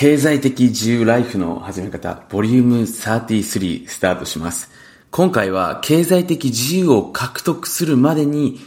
経済的自由ライフの始め方、ボリューム33スタートします。今回は経済的自由を獲得するまでに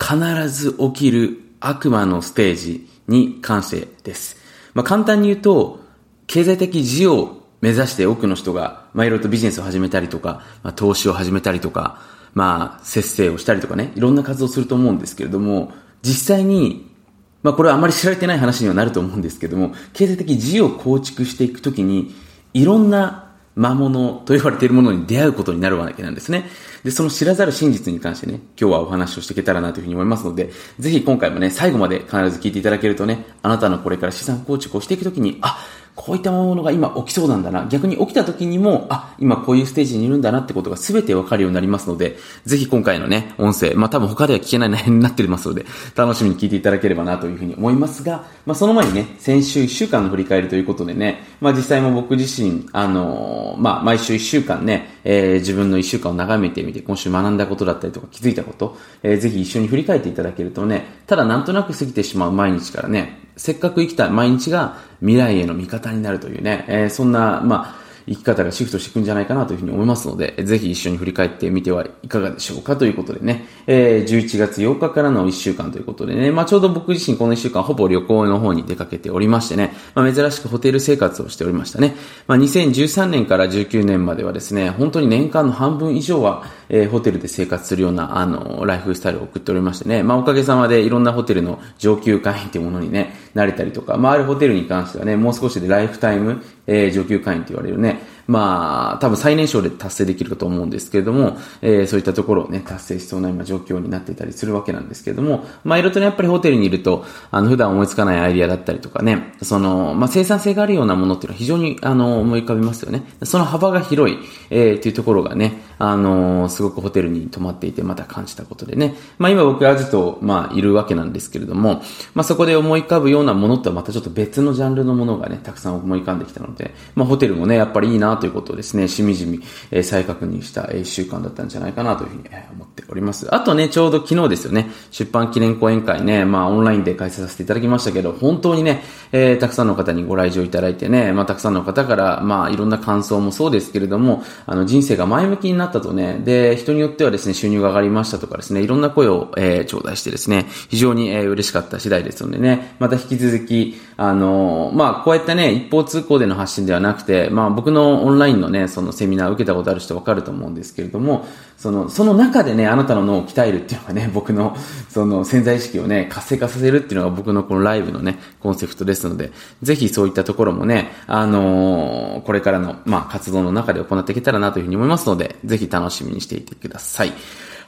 必ず起きる悪魔のステージに関してです。まあ、簡単に言うと、経済的自由を目指して多くの人が、まあ、いろいろとビジネスを始めたりとか、まあ、投資を始めたりとか、まあ、節制をしたりとかね、いろんな活動をすると思うんですけれども、実際にまあこれはあまり知られてない話にはなると思うんですけども、経済的自由を構築していくときに、いろんな魔物と言われているものに出会うことになるわけなんですね。で、その知らざる真実に関してね、今日はお話をしていけたらなというふうに思いますので、ぜひ今回もね、最後まで必ず聞いていただけるとね、あなたのこれから資産構築をしていくときに、あ、こういったものが今起きそうなんだな。逆に起きた時にも、あ、今こういうステージにいるんだなってことが全てわかるようになりますので、ぜひ今回のね、音声、まあ多分他では聞けない内容になっていますので、楽しみに聞いていただければなというふうに思いますが、まあその前にね、先週1週間の振り返りということでね、まあ実際も僕自身、あのー、まあ毎週1週間ね、えー、自分の1週間を眺めてみて、今週学んだことだったりとか気づいたこと、えー、ぜひ一緒に振り返っていただけるとね、ただなんとなく過ぎてしまう毎日からね、せっかく生きた毎日が未来への味方になるというね、えー、そんな、まあ、生き方がシフトしていくんじゃないかなというふうに思いますので、ぜひ一緒に振り返ってみてはいかがでしょうかということでね、えー、11月8日からの1週間ということでね、まあちょうど僕自身この1週間ほぼ旅行の方に出かけておりましてね、まあ珍しくホテル生活をしておりましたね。まあ2013年から19年まではですね、本当に年間の半分以上は、えー、ホテルで生活するような、あの、ライフスタイルを送っておりましてね、まあおかげさまでいろんなホテルの上級会員というものにね、慣れたりとか、まああるホテルに関してはね、もう少しでライフタイム、えー、上級会員と言われるね、まあ、多分最年少で達成できるかと思うんですけれども、えー、そういったところをね、達成しそうな今状況になっていたりするわけなんですけれども、まあ、いろいろとね、やっぱりホテルにいると、あの、普段思いつかないアイディアだったりとかね、その、まあ、生産性があるようなものっていうのは非常に、あの、思い浮かびますよね。その幅が広い、えー、っていうところがね、あの、すごくホテルに泊まっていてまた感じたことでね、まあ、今僕はずっと、まあ、いるわけなんですけれども、まあ、そこで思い浮かぶようなものとはまたちょっと別のジャンルのものがね、たくさん思い浮かんできたので、まあ、ホテルもね、やっぱりいいなということをですね、しみじみ、えー、再確認した1週間だったんじゃないかなというふうに思っております。あとね、ちょうど昨日ですよね、出版記念講演会ね、まあオンラインで開催させていただきましたけど、本当にね、えー、たくさんの方にご来場いただいてね、まあたくさんの方から、まあいろんな感想もそうですけれども、あの人生が前向きになったとね、で、人によってはですね、収入が上がりましたとかですね、いろんな声を、えー、頂戴してですね、非常に、えー、嬉しかった次第ですのでね、また引き続き、あのまあこうやったね、一方通行での発信ではなくて、まあ僕のオンラインのね、そのセミナーを受けたことある人わかると思うんですけれども、その、その中でね、あなたの脳を鍛えるっていうのがね、僕の、その潜在意識をね、活性化させるっていうのが僕のこのライブのね、コンセプトですので、ぜひそういったところもね、あのー、これからの、まあ、活動の中で行っていけたらなというふうに思いますので、ぜひ楽しみにしていてください。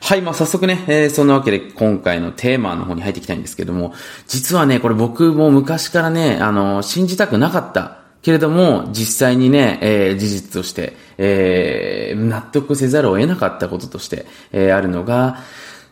はい、まあ、早速ね、えー、そんなわけで今回のテーマの方に入っていきたいんですけども、実はね、これ僕も昔からね、あのー、信じたくなかったけれども、実際にね、えー、事実として、えー、納得せざるを得なかったこととして、えー、あるのが、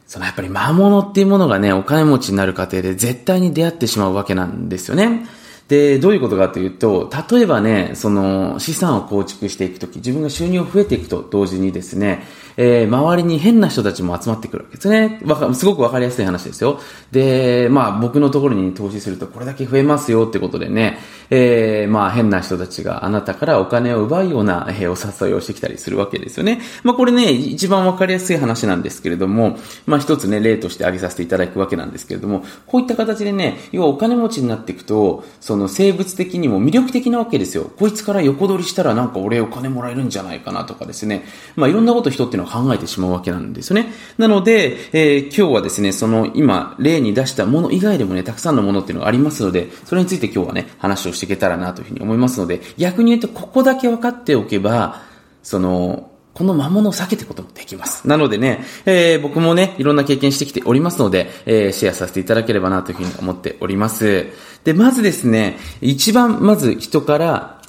そのやっぱり魔物っていうものがね、お金持ちになる過程で絶対に出会ってしまうわけなんですよね。で、どういうことかというと、例えばね、その資産を構築していくとき、自分が収入を増えていくと同時にですね、えー、周りに変な人たちも集まってくるわけですね。わか、すごくわかりやすい話ですよ。で、まあ僕のところに投資するとこれだけ増えますよってことでね、えー、まあ変な人たちがあなたからお金を奪うような、えー、お誘いをしてきたりするわけですよね。まあこれね、一番わかりやすい話なんですけれども、まあ一つね、例として挙げさせていただくわけなんですけれども、こういった形でね、要はお金持ちになっていくと、そその生物的にも魅力的なわけですよ。こいつから横取りしたらなんか俺お金もらえるんじゃないかなとかですね。まあいろんなこと人っていうのは考えてしまうわけなんですよね。なので、えー、今日はですね、その今例に出したもの以外でもね、たくさんのものっていうのがありますので、それについて今日はね、話をしていけたらなというふうに思いますので、逆に言うとここだけ分かっておけば、その、この魔物を避けていくこともできます。なのでね、えー、僕もね、いろんな経験してきておりますので、えー、シェアさせていただければなというふうに思っております。で、まずですね、一番まず人から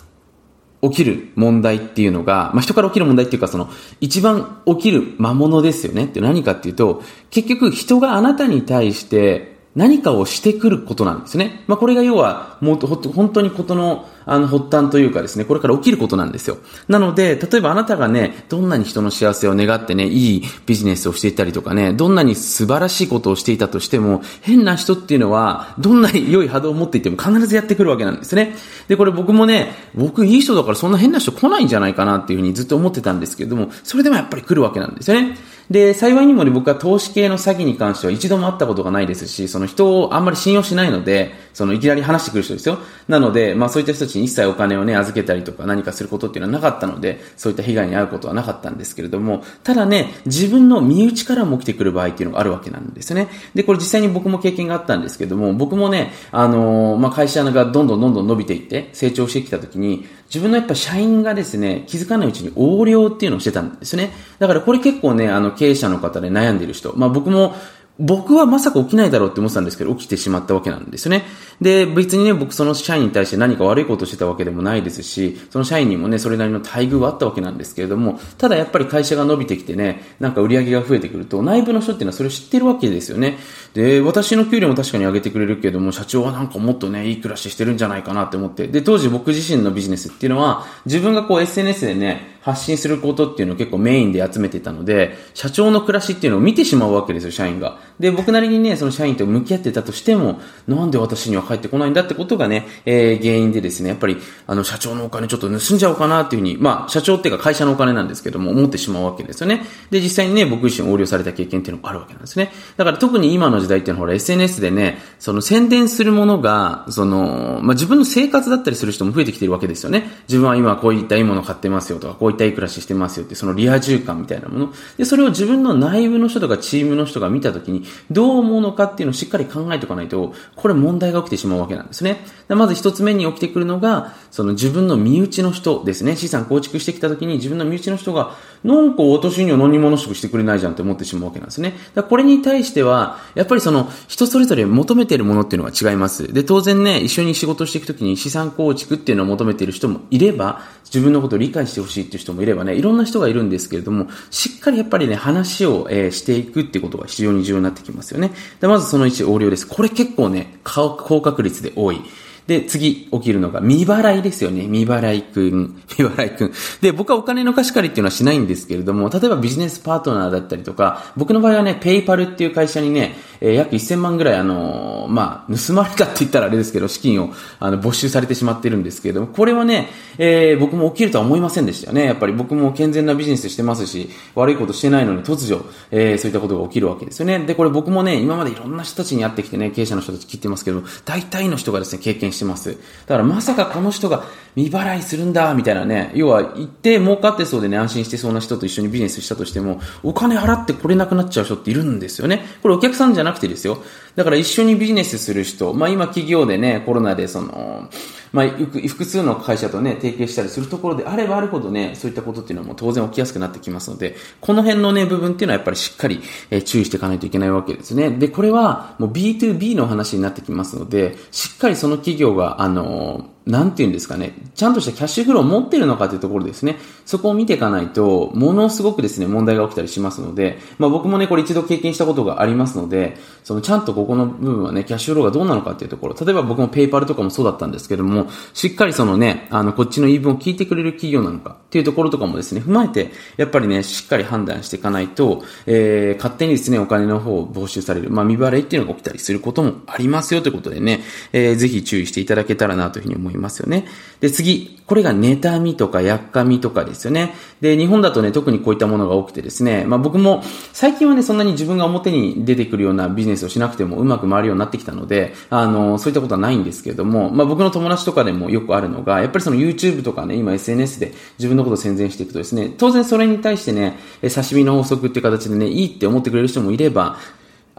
起きる問題っていうのが、まあ、人から起きる問題っていうか、その、一番起きる魔物ですよねって何かっていうと、結局人があなたに対して何かをしてくることなんですね。まあ、これが要は、もうと本当にことの、あの、発端というかですね、これから起きることなんですよ。なので、例えばあなたがね、どんなに人の幸せを願ってね、いいビジネスをしていたりとかね、どんなに素晴らしいことをしていたとしても、変な人っていうのは、どんなに良い波動を持っていても必ずやってくるわけなんですね。で、これ僕もね、僕いい人だからそんな変な人来ないんじゃないかなっていうふうにずっと思ってたんですけども、それでもやっぱり来るわけなんですよね。で、幸いにもね、僕は投資系の詐欺に関しては一度も会ったことがないですし、その人をあんまり信用しないので、そのいきなり話してくる人ですよ。なので、まあそういった人たちに一切お金をね、預けたりとか何かすることっていうのはなかったので、そういった被害に遭うことはなかったんですけれども、ただね、自分の身内からも起きてくる場合っていうのがあるわけなんですね。で、これ実際に僕も経験があったんですけども、僕もね、あのー、まあ会社がどんどんどんどん伸びていって成長してきた時に、自分のやっぱ社員がですね、気づかないうちに横領っていうのをしてたんですね。だからこれ結構ね、あの経営者の方で悩んでいる人、まあ僕も僕はまさか起きないだろうって思ってたんですけど、起きてしまったわけなんですよね。で、別にね、僕その社員に対して何か悪いことをしてたわけでもないですし、その社員にもね、それなりの待遇はあったわけなんですけれども、ただやっぱり会社が伸びてきてね、なんか売り上げが増えてくると、内部の人っていうのはそれを知ってるわけですよね。で、私の給料も確かに上げてくれるけども、社長はなんかもっとね、いい暮らししてるんじゃないかなって思って、で、当時僕自身のビジネスっていうのは、自分がこう SNS でね、発信することっていうのを結構メインで集めてたので、社長の暮らしっていうのを見てしまうわけですよ、社員が。で、僕なりにね、その社員と向き合ってたとしても、なんで私には返ってこないんだってことがね、えー、原因でですね、やっぱり、あの、社長のお金ちょっと盗んじゃおうかなっていうふうに、まあ、社長っていうか会社のお金なんですけども、思ってしまうわけですよね。で、実際にね、僕自身横領された経験っていうのもあるわけなんですね。だから特に今の時代っていうのは、ほら、SNS でね、その宣伝するものが、その、まあ、自分の生活だったりする人も増えてきてるわけですよね。自分は今こういったいいもの買ってますよとか、こういったいい暮らししてますよって、そのリア充感みたいなもの。で、それを自分の内部の人とかチームの人が見たときに、どう思うのかっていうのをしっかり考えておかないと、これ問題が起きてしまうわけなんですね。まず一つ目に起きてくるのが、その自分の身内の人ですね。資産構築してきた時に自分の身内の人が、なんか私には何ものしくしてくれないじゃんって思ってしまうわけなんですね。だこれに対しては、やっぱりその人それぞれ求めているものっていうのが違います。で、当然ね、一緒に仕事していくときに資産構築っていうのを求めている人もいれば、自分のことを理解してほしいっていう人もいればね、いろんな人がいるんですけれども、しっかりやっぱりね、話を、えー、していくっていうことが非常に重要になってきますよね。で、まずその1、横領です。これ結構ね、高確率で多い。で、次起きるのが未払いですよね。未払いくん。未払いくん。で、僕はお金の貸し借りっていうのはしないんですけれども、例えばビジネスパートナーだったりとか、僕の場合はね、ペイパルっていう会社にね、えー、約1000万ぐらい、あのー、まあ、盗まれたって言ったらあれですけど、資金を、あの、没収されてしまってるんですけれども、これはね、えー、僕も起きるとは思いませんでしたよね。やっぱり僕も健全なビジネスしてますし、悪いことしてないのに突如、えー、そういったことが起きるわけですよね。で、これ僕もね、今までいろんな人たちに会ってきてね、経営者の人たち聞いてますけど、大体の人がですね、経験してます。だからまさかこの人が未払いするんだ、みたいなね、要は行って儲かってそうでね、安心してそうな人と一緒にビジネスしたとしても、お金払ってこれなくなっちゃう人っているんですよね。これお客さんじゃなくてですよ。だから一緒にビジネスする人、まあ今企業でね、コロナでその、まあ、複数の会社とね、提携したりするところであればあるほどね、そういったことっていうのも当然起きやすくなってきますので、この辺のね、部分っていうのはやっぱりしっかり、えー、注意していかないといけないわけですね。で、これはもう B2B の話になってきますので、しっかりその企業が、あのなんて言うんですかね、ちゃんとしたキャッシュフローを持ってるのかというところですね。そこを見ていかないと、ものすごくですね、問題が起きたりしますので、まあ僕もね、これ一度経験したことがありますので、そのちゃんとここの部分はね、キャッシュフローがどうなのかっていうところ、例えば僕もペイパルとかもそうだったんですけども、しっかりそのね、あの、こっちの言い分を聞いてくれる企業なのかっていうところとかもですね、踏まえて、やっぱりね、しっかり判断していかないと、えー、勝手にですね、お金の方を没収される、まあ未払いっていうのが起きたりすることもありますよということでね、えー、ぜひ注意していただけたらなというふうに思いますよね。で、次、これが妬みとかやっかみとかですよね。で、日本だとね、特にこういったものが多くてですね、まあ僕も最近はね、そんなに自分が表に出てくるようなビジネスをしなくてもうまく回るようになってきたので、あの、そういったことはないんですけれども、まあ僕の友達とかでもよくあるのが、やっぱりその YouTube とかね、今 SNS で自分のことを宣伝していくとですね、当然それに対してね、刺身の法則っていう形でね、いいって思ってくれる人もいれば、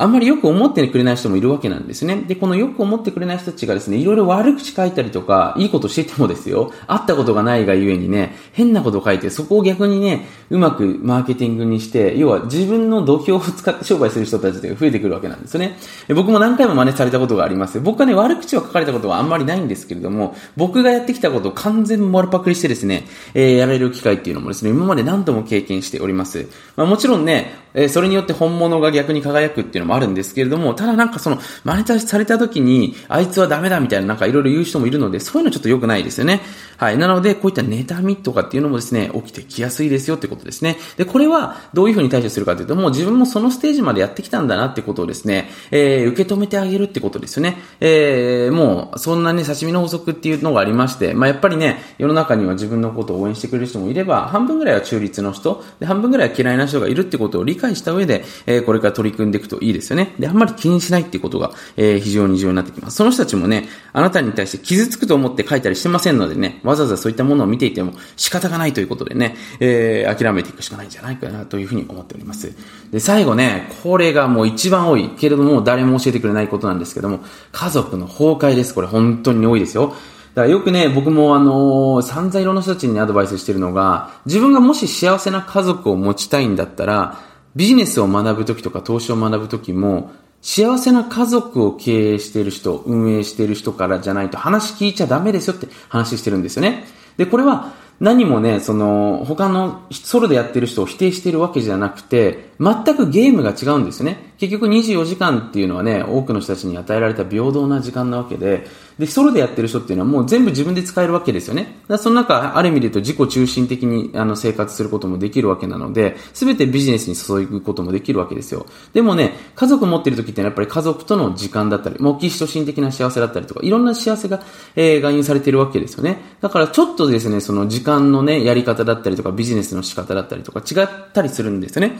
あんまりよく思ってくれない人もいるわけなんですね。で、このよく思ってくれない人たちがですね、いろいろ悪口書いたりとか、いいことしててもですよ、会ったことがないがゆえにね、変なこと書いて、そこを逆にね、うまくマーケティングにして、要は自分の土俵を使って商売する人たちが増えてくるわけなんですね。僕も何回も真似されたことがあります。僕はね、悪口を書かれたことはあんまりないんですけれども、僕がやってきたことを完全丸パクリしてですね、えー、やられる機会っていうのもですね、今まで何度も経験しております。まあもちろんね、えー、それによって本物が逆に輝くっていうののもあるんですけれども、ただなんかその、マネタイズされた時に、あいつはダメだみたいななんかいろいろ言う人もいるので、そういうのちょっと良くないですよね。はい。なので、こういった妬みとかっていうのもですね、起きてきやすいですよってことですね。で、これはどういうふうに対処するかというと、もう自分もそのステージまでやってきたんだなってことをですね、えー、受け止めてあげるってことですよね。えー、もう、そんなね、刺身の法則っていうのがありまして、まあ、やっぱりね、世の中には自分のことを応援してくれる人もいれば、半分ぐらいは中立の人、で、半分ぐらいは嫌いな人がいるってことを理解した上で、えー、これから取り組んでいくといいですですよね。で、あんまり気にしないっていうことが、えー、非常に重要になってきます。その人たちもね、あなたに対して傷つくと思って書いたりしてませんのでね、わざわざそういったものを見ていても仕方がないということでね、えー、諦めていくしかないんじゃないかなというふうに思っております。で、最後ね、これがもう一番多いけれども誰も教えてくれないことなんですけども、家族の崩壊です。これ本当に多いですよ。だからよくね、僕もあのー、散々いろんな人たちにアドバイスしてるのが、自分がもし幸せな家族を持ちたいんだったら、ビジネスを学ぶときとか投資を学ぶときも、幸せな家族を経営している人、運営している人からじゃないと話聞いちゃダメですよって話してるんですよね。で、これは何もね、その、他のソロでやってる人を否定してるわけじゃなくて、全くゲームが違うんですよね。結局24時間っていうのはね、多くの人たちに与えられた平等な時間なわけで、で、ソロでやってる人っていうのはもう全部自分で使えるわけですよね。だその中、ある意味で言うと自己中心的にあの生活することもできるわけなので、すべてビジネスに注ぐこともできるわけですよ。でもね、家族持ってる時ってやっぱり家族との時間だったり、もうキシト心的な幸せだったりとか、いろんな幸せが、えー、含有されているわけですよね。だからちょっとですね、その時間のね、やり方だったりとか、ビジネスの仕方だったりとか違ったりするんですよね。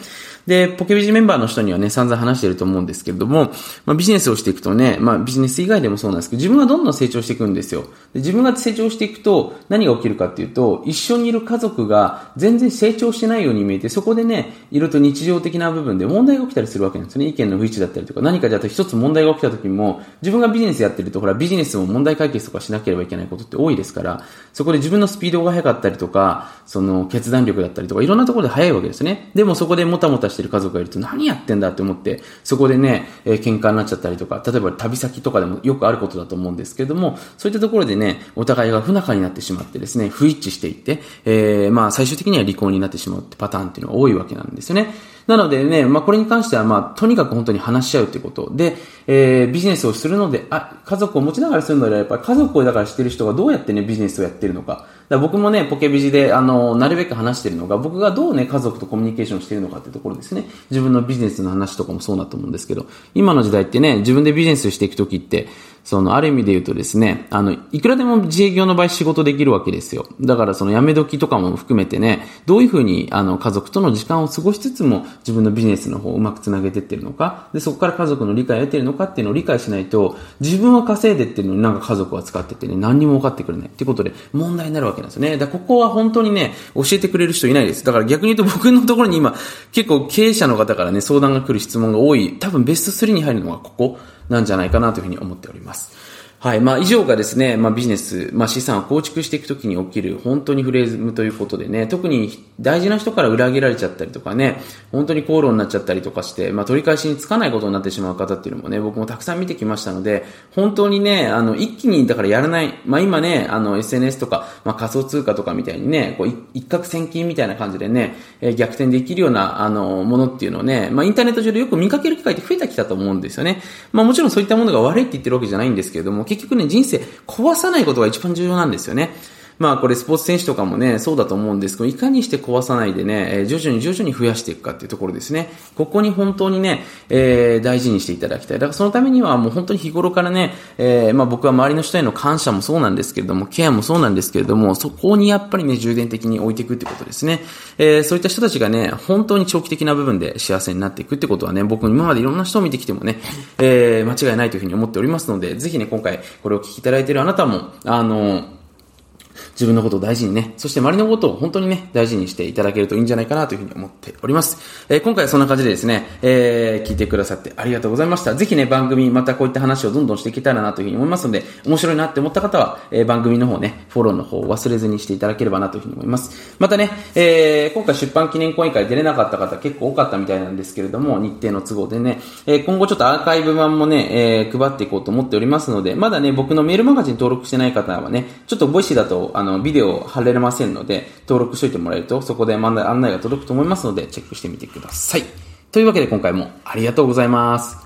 で、ポケビジメンバーの人にはね、散々話してると思うんですけれども、まあ、ビジネスをしていくとね、まあ、ビジネス以外でもそうなんですけど、自分はどんどん成長していくんですよ。で自分が成長していくと、何が起きるかっていうと、一緒にいる家族が全然成長してないように見えて、そこでね、いると日常的な部分で問題が起きたりするわけなんですね。意見の不一致だったりとか、何かじゃあ一つ問題が起きた時も、自分がビジネスやってると、ほら、ビジネスも問題解決とかしなければいけないことって多いですから、そこで自分のスピードが速かったりとか、その決断力だったりとか、いろんなところで速いわけですね。でもそこでもたもたしててる家族がいると、何やってんだって思って、そこでね、えー、喧嘩になっちゃったりとか、例えば旅先とかでもよくあることだと思うんですけども、そういったところでね、お互いが不仲になってしまってですね、不一致していって、えー、まあ最終的には離婚になってしまうってパターンっていうのが多いわけなんですよね。なのでね、まあこれに関してはまあとにかく本当に話し合うってこと。で、えー、ビジネスをするので、あ、家族を持ちながらするのであれば、家族をだからしてる人がどうやってね、ビジネスをやってるのか。だ僕もね、ポケビジで、あの、なるべく話してるのが、僕がどうね、家族とコミュニケーションしてるのかっていうところですね。自分のビジネスの話とかもそうだと思うんですけど、今の時代ってね、自分でビジネスしていくときって、その、ある意味で言うとですね、あの、いくらでも自営業の場合仕事できるわけですよ。だからその辞め時とかも含めてね、どういうふうに、あの、家族との時間を過ごしつつも、自分のビジネスの方をうまくつなげてってるのか、で、そこから家族の理解を得てるのかっていうのを理解しないと、自分は稼いでってるのになんか家族は使っててね、何にも分かってくれないってことで問題になるわけなんですよね。だからここは本当にね、教えてくれる人いないです。だから逆に言うと僕のところに今、結構経営者の方からね、相談が来る質問が多い、多分ベスト3に入るのがここなんじゃないかなというふうに思っております。はい。まあ、以上がですね、まあ、ビジネス、まあ、資産を構築していくときに起きる、本当にフレーズということでね、特に大事な人から裏切られちゃったりとかね、本当に口論になっちゃったりとかして、まあ、取り返しにつかないことになってしまう方っていうのもね、僕もたくさん見てきましたので、本当にね、あの、一気に、だからやらない、まあ、今ね、あの、SNS とか、まあ、仮想通貨とかみたいにね、こう、一攫千金みたいな感じでね、えー、逆転できるような、あの、ものっていうのをね、まあ、インターネット上でよく見かける機会って増えてきたと思うんですよね。まあ、もちろんそういったものが悪いって言ってるわけじゃないんですけれども、結局ね、人生壊さないことが一番重要なんですよね。まあこれスポーツ選手とかもね、そうだと思うんですけど、いかにして壊さないでね、徐々に徐々に増やしていくかっていうところですね。ここに本当にね、えー、大事にしていただきたい。だからそのためにはもう本当に日頃からね、えー、まあ僕は周りの人への感謝もそうなんですけれども、ケアもそうなんですけれども、そこにやっぱりね、重点的に置いていくってことですね。えー、そういった人たちがね、本当に長期的な部分で幸せになっていくってことはね、僕今までいろんな人を見てきてもね、え、間違いないというふうに思っておりますので、ぜひね、今回これを聞きいただいているあなたも、あの、自分のことを大事にね、そして周りのことを本当にね、大事にしていただけるといいんじゃないかなというふうに思っております。えー、今回はそんな感じでですね、えー、聞いてくださってありがとうございました。ぜひね、番組、またこういった話をどんどんしていけたらなというふうに思いますので、面白いなって思った方は、えー、番組の方ね、フォローの方を忘れずにしていただければなというふうに思います。またね、えー、今回出版記念講演会出れなかった方結構多かったみたいなんですけれども、日程の都合でね、えー、今後ちょっとアーカイブ版もね、えー、配っていこうと思っておりますので、まだね、僕のメールマガジン登録してない方はね、ちょっと Voicy だと、あの、ビデオを貼れれませんので、登録しといてもらえると、そこで案内が届くと思いますので、チェックしてみてください。というわけで今回もありがとうございます。